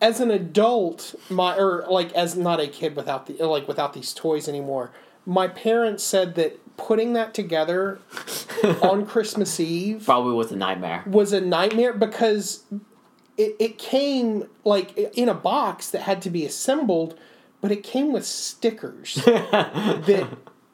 As an adult, my or like as not a kid without the like without these toys anymore. My parents said that putting that together on Christmas Eve Probably was a nightmare. was a nightmare because it, it came like in a box that had to be assembled, but it came with stickers that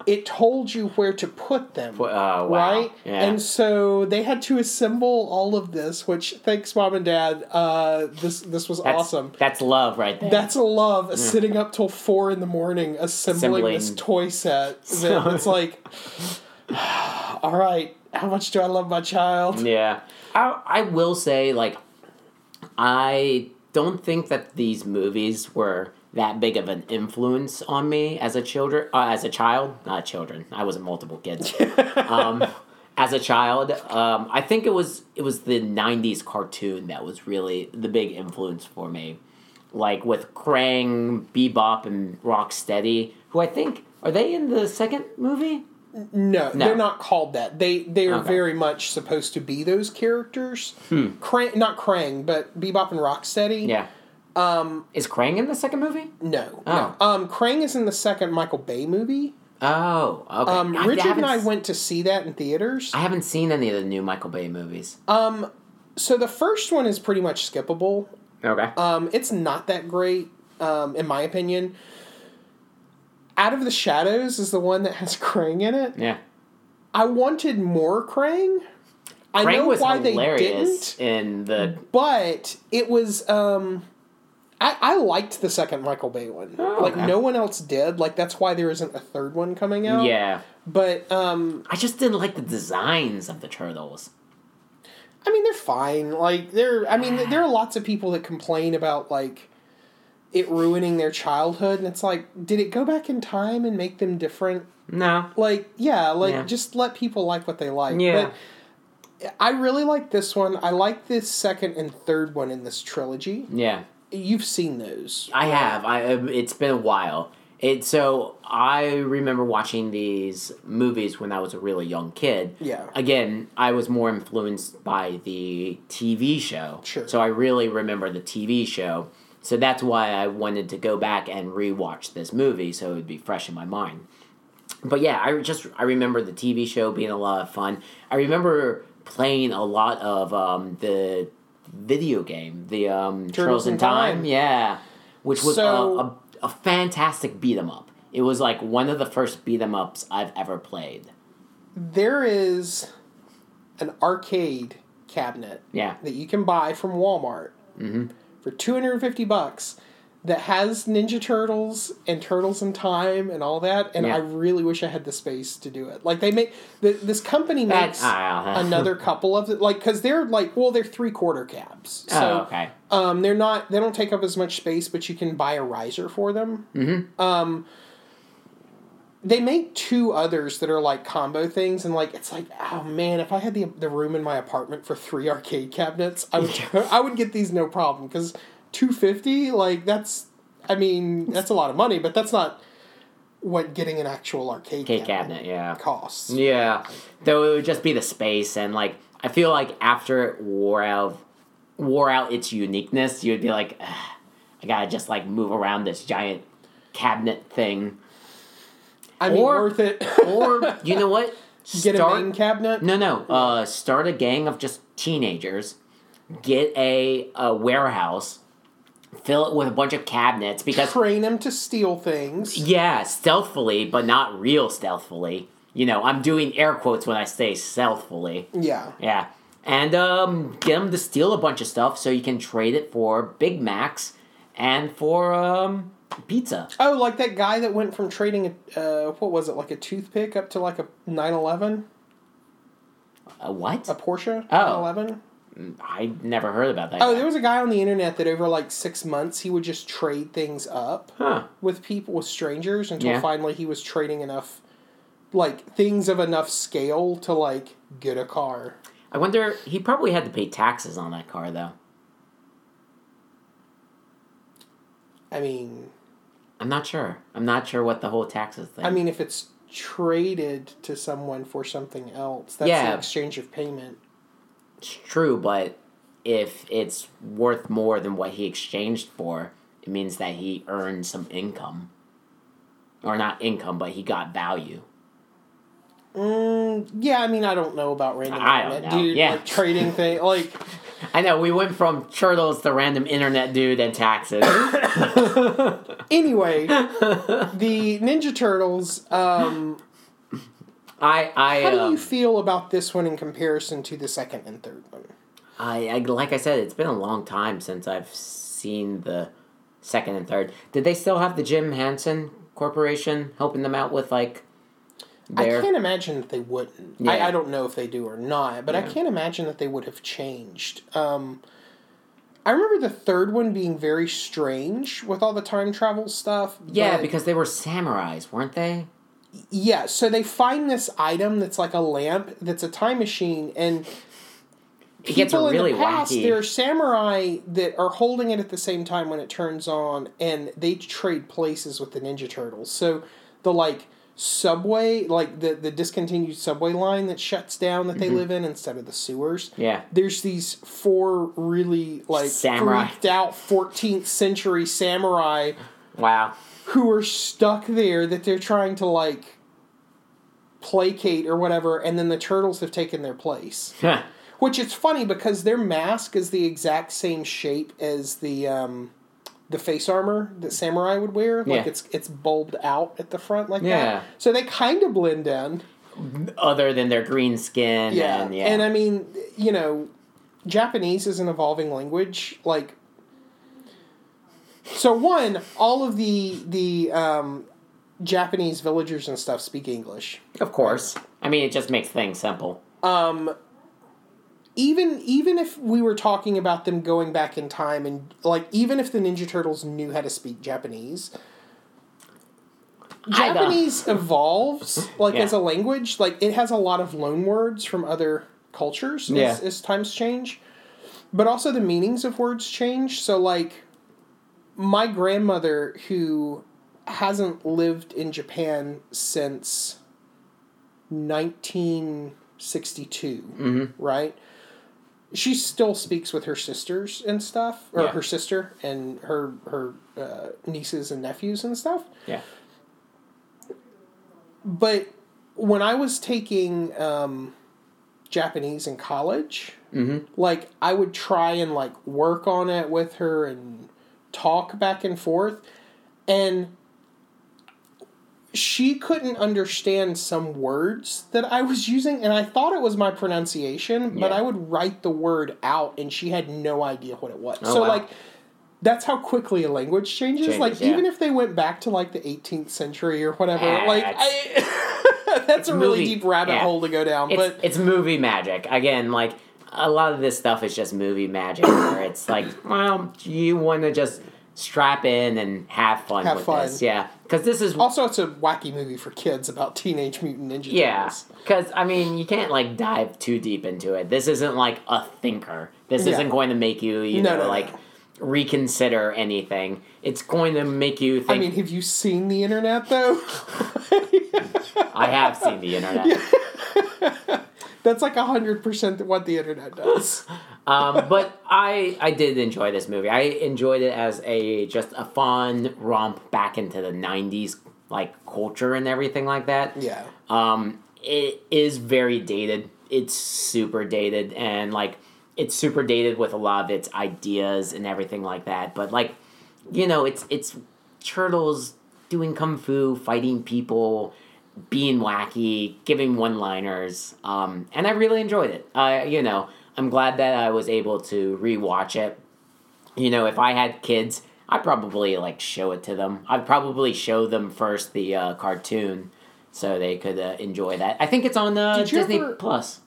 it told you where to put them. Oh wow. Right? Yeah. And so they had to assemble all of this, which thanks mom and dad. Uh, this this was that's, awesome. That's love right there. That's love sitting up till four in the morning assembling, Assembling. this toy set. That it's like, all right, how much do I love my child? Yeah. I, I will say, like, I don't think that these movies were that big of an influence on me as a children uh, as a child not children i wasn't multiple kids um, as a child um, i think it was it was the 90s cartoon that was really the big influence for me like with krang bebop and rocksteady who i think are they in the second movie No, No. they're not called that. They they are Okay. very much supposed to be those characters. Krang, not Krang, but Bebop and Rocksteady. yeah um is krang in the second movie No, Oh. no. Um, Krang is in the second Michael Bay movie. oh okay Um, I Richard and haven't I went to see that in theaters. I haven't seen any of the new Michael Bay movies. Um, so the first one is pretty much skippable. Okay. Um, it's not that great, um, in my opinion. Out of the Shadows is the one that has Krang in it. yeah. I wanted more Krang. I Krang know was why they hilarious didn't. in the. but it was um I, I liked the second Michael Bay one. Oh, like okay. no one else did. Like that's why there isn't a third one coming out. Yeah. But um I just didn't like the designs of the turtles. I mean they're fine. Like they're I mean there are lots of people that complain about like it ruining their childhood and it's like did it go back in time and make them different? No. Like yeah, like Yeah. just let people like what they like. Yeah. But I really like this one. I like this second and third one in this trilogy. Yeah. You've seen those. I have. I. um, It's been a while. It so I remember watching these movies when I was a really young kid. Yeah. Again, I was more influenced by the TV show. Sure. So I really remember the TV show. So that's why I wanted to go back and rewatch this movie so it would be fresh in my mind. But yeah, I just I remember the TV show being a lot of fun. I remember playing a lot of um, the video game, the um, Turtles in Time. Time. Yeah, which was So- a, a, a fantastic beat 'em up. It was like one of the first beat 'em ups I've ever played. There is an arcade cabinet Yeah, that you can buy from Walmart for 250 bucks that has Ninja Turtles and Turtles in Time and all that and Yeah. I really wish I had the space to do it. Like they make the, this company makes another couple of it like cuz they're like well they're 3 quarter cabs. So oh, okay. um they're not they don't take up as much space but you can buy a riser for them. Mm-hmm. Um they make two others that are like combo things and like it's like oh man if i had the the room in my apartment for three arcade cabinets i would i would get these no problem because 250 like that's i mean that's a lot of money but that's not what getting an actual arcade Arcade cabinet, cabinet, yeah. costs Yeah, though it would just be the space, and like I feel like after it wore out, wore out its uniqueness, you'd be like, I gotta just like move around this giant cabinet thing, i mean Or- worth it or you know what? get a main cabinet No, no. Uh, start a gang of just teenagers. Get a, a warehouse. Fill it with a bunch of cabinets because train them to steal things yeah, stealthily, but not real stealthily. You know, I'm doing air quotes when I say stealthily. yeah Yeah. And um, get them to steal a bunch of stuff so you can trade it for Big Macs and for um, pizza. Oh, like that guy that went from trading a uh, what was it like a toothpick up to like a 911, A what? a Porsche Oh. 911. I never heard about that. Oh, guy. there was a guy on the internet that over like six months he would just trade things up Huh. with people with strangers until Yeah. finally he was trading enough, like things of enough scale to like get a car. I wonder. He probably had to pay taxes on that car though. I mean, I'm not sure. I'm not sure what the whole taxes thing. I mean, if it's traded to someone for something else, that's Yeah. an exchange of payment. It's true, but if it's worth more than what he exchanged for, it means that he earned some income. Or not income, but he got value. Mm, yeah, I mean, I don't know about random I don't internet know, dude, yeah. like trading thing, like. I know, we went from turtles to random internet dude and taxes. Anyway, the Ninja Turtles. Um, I, I, how do um, you feel about this one in comparison to the second and third one? I, I, like I said, it's been a long time since I've seen the second and third. Did they still have the Jim Henson Corporation helping them out with, like, I can't imagine that they wouldn't. Yeah. I, I don't know if they do or not, but I can't imagine that they would have changed. Um, I remember the third one being very strange with all the time travel stuff. Yeah, because they were samurais, weren't they? Yeah, so they find this item that's like a lamp that's a time machine, and It gets people really in the past, wacky. there are samurai that are holding it at the same time when it turns on, and they trade places with the Ninja Turtles. So the like subway, like the the discontinued subway line that shuts down that they Mm-hmm. live in instead of the sewers. Yeah. There's these four really like Samurai. freaked out 14th century samurai Wow. Who are stuck there that they're trying to like placate or whatever, and then the turtles have taken their place. Which it's funny because their mask is the exact same shape as the um, the face armor that samurai would wear. Like Yeah. it's it's bulbed out at the front like Yeah. that. So they kind of blend in. Other than their green skin Yeah. and yeah. And I mean, you know, Japanese is an evolving language. Like, so one, all of the the um, Japanese villagers and stuff speak English. of course. I mean, it just makes things simple. Um, even even if we were talking about them going back in time and like even if the Ninja Turtles knew how to speak Japanese. Japanese evolves like Yeah. as a language. Like it has a lot of loan words from other cultures as, as times change, but also the meanings of words change. So like my grandmother who hasn't lived in Japan since 1962, right? She still speaks with her sisters and stuff, or Yeah. her sister and her her uh, nieces and nephews and stuff. Yeah. But when I was taking um, Japanese in college, like I would try and like work on it with her and talk back and forth, and she couldn't understand some words that I was using, and I thought it was my pronunciation, but Yeah. I would write the word out, and she had no idea what it was. Oh, so wow. like. That's how quickly a language changes. Changes, like yeah. even if they went back to like the 18th century or whatever, Yeah, like I, that's a really movie- deep rabbit hole to go down. It's, but it's movie magic. Again, like, a lot of this stuff is just movie magic where it's like, well, you want to just strap in and have fun Have with fun. this. Yeah. Because this is also it's a wacky movie for kids about teenage mutant ninja Yeah, because I mean, you can't like dive too deep into it. This isn't like a thinker. This Yeah. isn't going to make you, you No, know, no, no. like reconsider anything. It's going to make you think. I mean, have you seen the internet though? I have seen the internet, That's like hundred percent what the internet does. um, but I I did enjoy this movie. I enjoyed it as a just a fun romp back into the '90s like culture and everything like that. Yeah. Um, it is very dated. It's super dated, and like it's super dated with a lot of its ideas and everything like that. But like, you know, it's it's turtles doing kung fu, fighting people, being wacky, giving one-liners, um, and I really enjoyed it. I you know, I'm glad that I was able to rewatch it. You know, if I had kids, I'd probably like show it to them. I'd probably show them first the uh, cartoon so they could uh, enjoy that. I think it's on uh, Disney ever- Plus.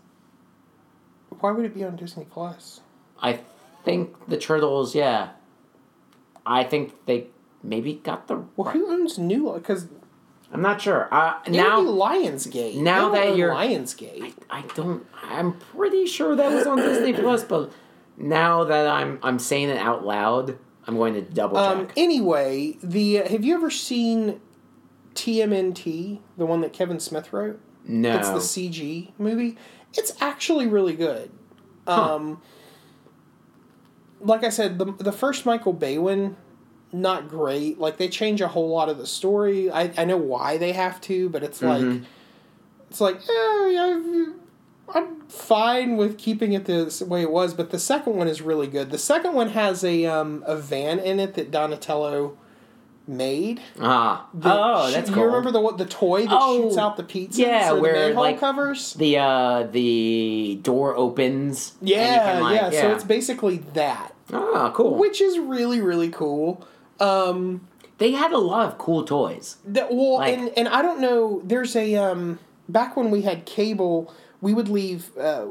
Why would it be on Disney Plus? I think the Turtles, yeah. I think they maybe got the. Well, who owns New? Because I'm not sure. Uh, now Lionsgate. now that you're- Lionsgate. I don't. I'm pretty sure that was on Disney Plus, but now that I'm I'm saying it out loud, I'm going to double check. Um, anyway, the uh, have you ever seen TMNT, the one that Kevin Smith wrote? no. It's the CG movie. It's actually really good. Huh. Um, like I said, the the first Michael Bay one, not great. Like they change a whole lot of the story. I, I know why they have to, but it's like Mhm. it's like eh, yeah, I'm fine with keeping it the way it was. But the second one is really good. The second one has a um a van in it that Donatello made. ah. that oh, that's you cool. remember the what the toy that Oh, shoots out the pizza? yeah, or the where, manhole like, covers? the uh the door opens. and you Yeah, can, like- yeah, So it's basically that, ah cool. which is really really cool. Um, they had a lot of cool toys. that well, Like- and and I don't know. There's a um back when we had cable, we would leave. Uh,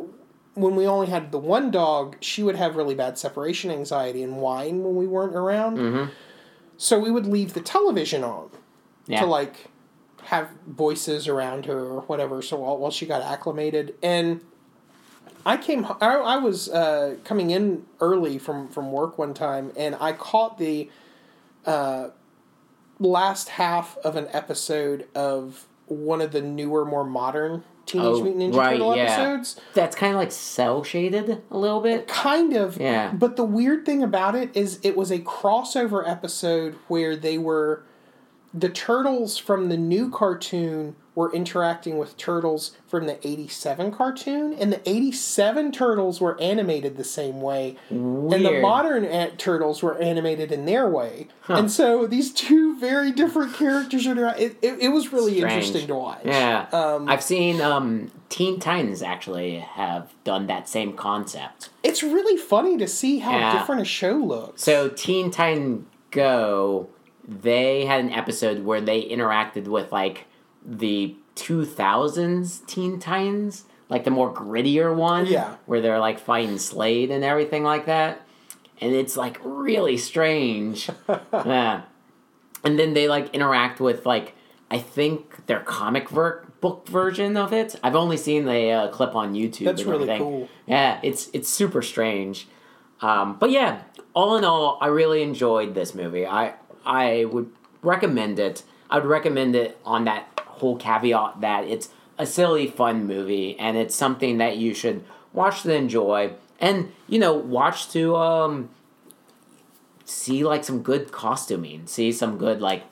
when we only had the one dog, she would have really bad separation anxiety and whine when we weren't around. Mhm. So we would leave the television on Yeah. to like have voices around her or whatever. So while, while she got acclimated, and I came, I, I was uh, coming in early from from work one time, and I caught the uh, last half of an episode of one of the newer, more modern Teenage Oh, Mutant Ninja right, Turtle yeah. episodes. That's kind of like cel shaded a little bit. Kind of. Yeah. But the weird thing about it is it was a crossover episode where they were the turtles from the new cartoon were interacting with turtles from the 87 cartoon and the 87 turtles were animated the same way and the modern a- turtles were animated in their way and so these two very different characters are it, it, it was really Strange. interesting to watch Yeah. um, I've seen um, Teen Titans actually have done that same concept. it's really funny to see how Yeah. different a show looks So Teen Titan Go, they had an episode where they interacted with like the 2000s Teen Titans, like the more grittier one, Yeah. where they're like fighting Slade and everything like that. And it's like really strange. yeah. And then they like interact with like I think their comic ver- book version of it. I've only seen the uh, clip on YouTube. That's really everything. cool. Yeah, it's it's super strange. Um, but yeah, all in all, I really enjoyed this movie. I I would recommend it. I would recommend it on that whole caveat that it's a silly, fun movie, and it's something that you should watch to enjoy, and you know, watch to um, see like some good costuming, see some good like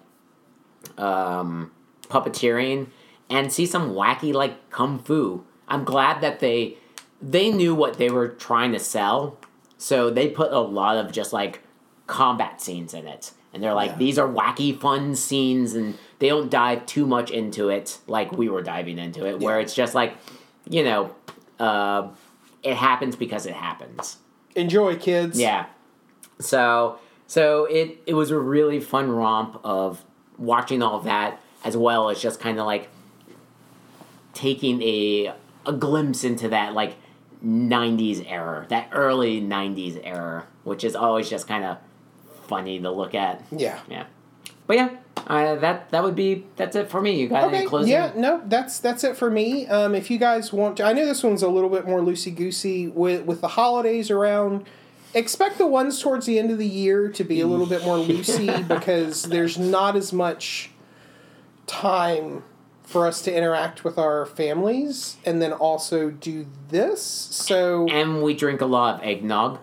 um, puppeteering, and see some wacky like kung fu. I'm glad that they they knew what they were trying to sell, so they put a lot of just like combat scenes in it. And they're like, Yeah. these are wacky, fun scenes, and they don't dive too much into it like we were diving into it, where it's just like, you know, uh, it happens because it happens. enjoy kids Yeah. So so it it was a really fun romp of watching all of that as well as just kind of like taking a a glimpse into that like 90s era, that early 90s era, which is always just kind of funny to look at. yeah Yeah. But yeah, uh, that that would be that's it for me. You got any closing? Yeah. No. That's that's it for me. Um, if you guys want to, I know this one's a little bit more loosey goosey with with the holidays around. Expect the ones towards the end of the year to be a little bit more loosey because there's not as much time for us to interact with our families and then also do this. So And we drink a lot of eggnog.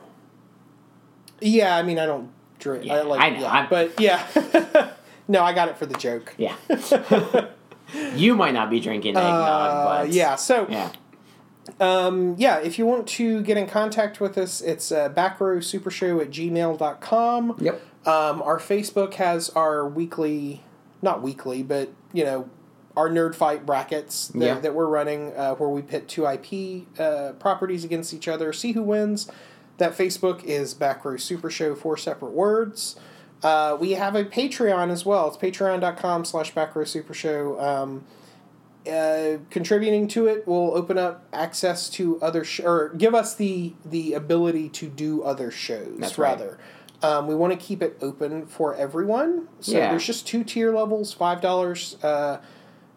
yeah, I mean I don't drink. I Yeah, like I know, yeah, I'm- but yeah. no, I got it for the joke. Yeah. you might not be drinking eggnog, Uh, but yeah. So yeah. Um, yeah, if you want to get in contact with us, it's uh, backrowsupershow at gmail.com. Yep. Um, our Facebook has our weekly, not weekly, but, you know, our nerd fight brackets that, Yeah. that we're running uh, where we pit two IP uh, properties against each other, see who wins. That Facebook is Back Row Super Show, four separate words. Uh, we have a Patreon as well. It's patreon.com slash backrow super show. Um, uh, contributing to it will open up access to other sh- or give us the the ability to do other shows That's right. rather. Um, we want to keep it open for everyone. So Yeah. there's just two tier levels. Five dollars uh,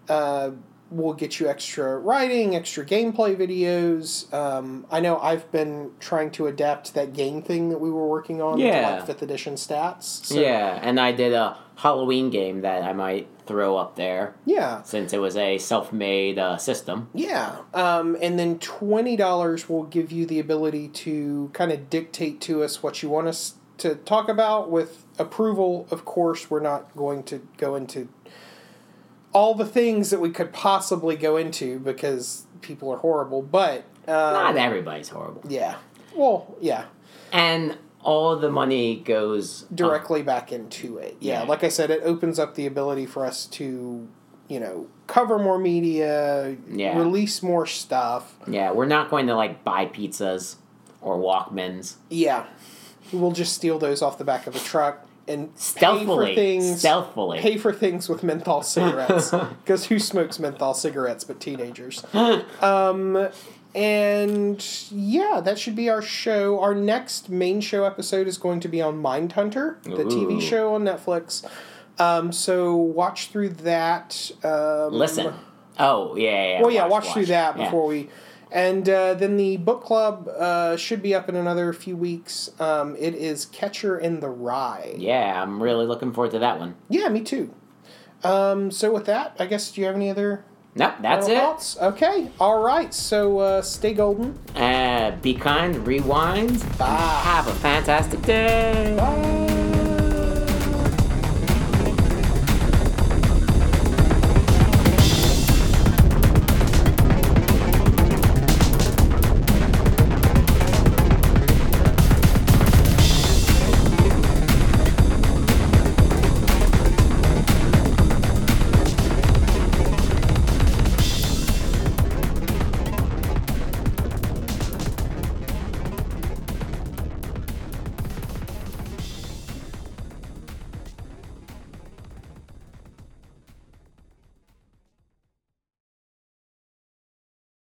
uh, will get you extra writing, extra gameplay videos. Um, I know I've been trying to adapt that game thing that we were working on to Yeah. like fifth edition stats. So, yeah, and I did a Halloween game that I might throw up there yeah. since it was a self-made uh, system. Yeah, um, and then twenty dollars will give you the ability to kind of dictate to us what you want us to talk about with approval. Of course, we're not going to go into all the things that we could possibly go into because people are horrible. But um, Not everybody's horrible, yeah, well, yeah, and all the money goes directly back into it. Yeah, Yeah. like I said, it opens up the ability for us to, you know, cover more media, Yeah. release more stuff. Yeah, we're not going to like buy pizzas or Walkmans Yeah. We'll just steal those off the back of a truck and stealthily. pay for things. stealthily. Pay for things with menthol cigarettes because who smokes menthol cigarettes but teenagers? um, and yeah, that should be our show. Our next main show episode is going to be on Mindhunter, the TV show on Netflix. Um, so watch through that. Um, Listen. Oh yeah, yeah. yeah. well, yeah, watch, through watch. that Yeah. before we. And uh, then the book club uh, should be up in another few weeks. Um, it is Catcher in the Rye. Yeah, I'm really looking forward to that one. Yeah, me too. Um, so with that, I guess do you have any other Nope, that's it. thoughts? Okay, all right. So uh, stay golden. Uh, be kind, rewind. Bye. Have a fantastic day. Bye.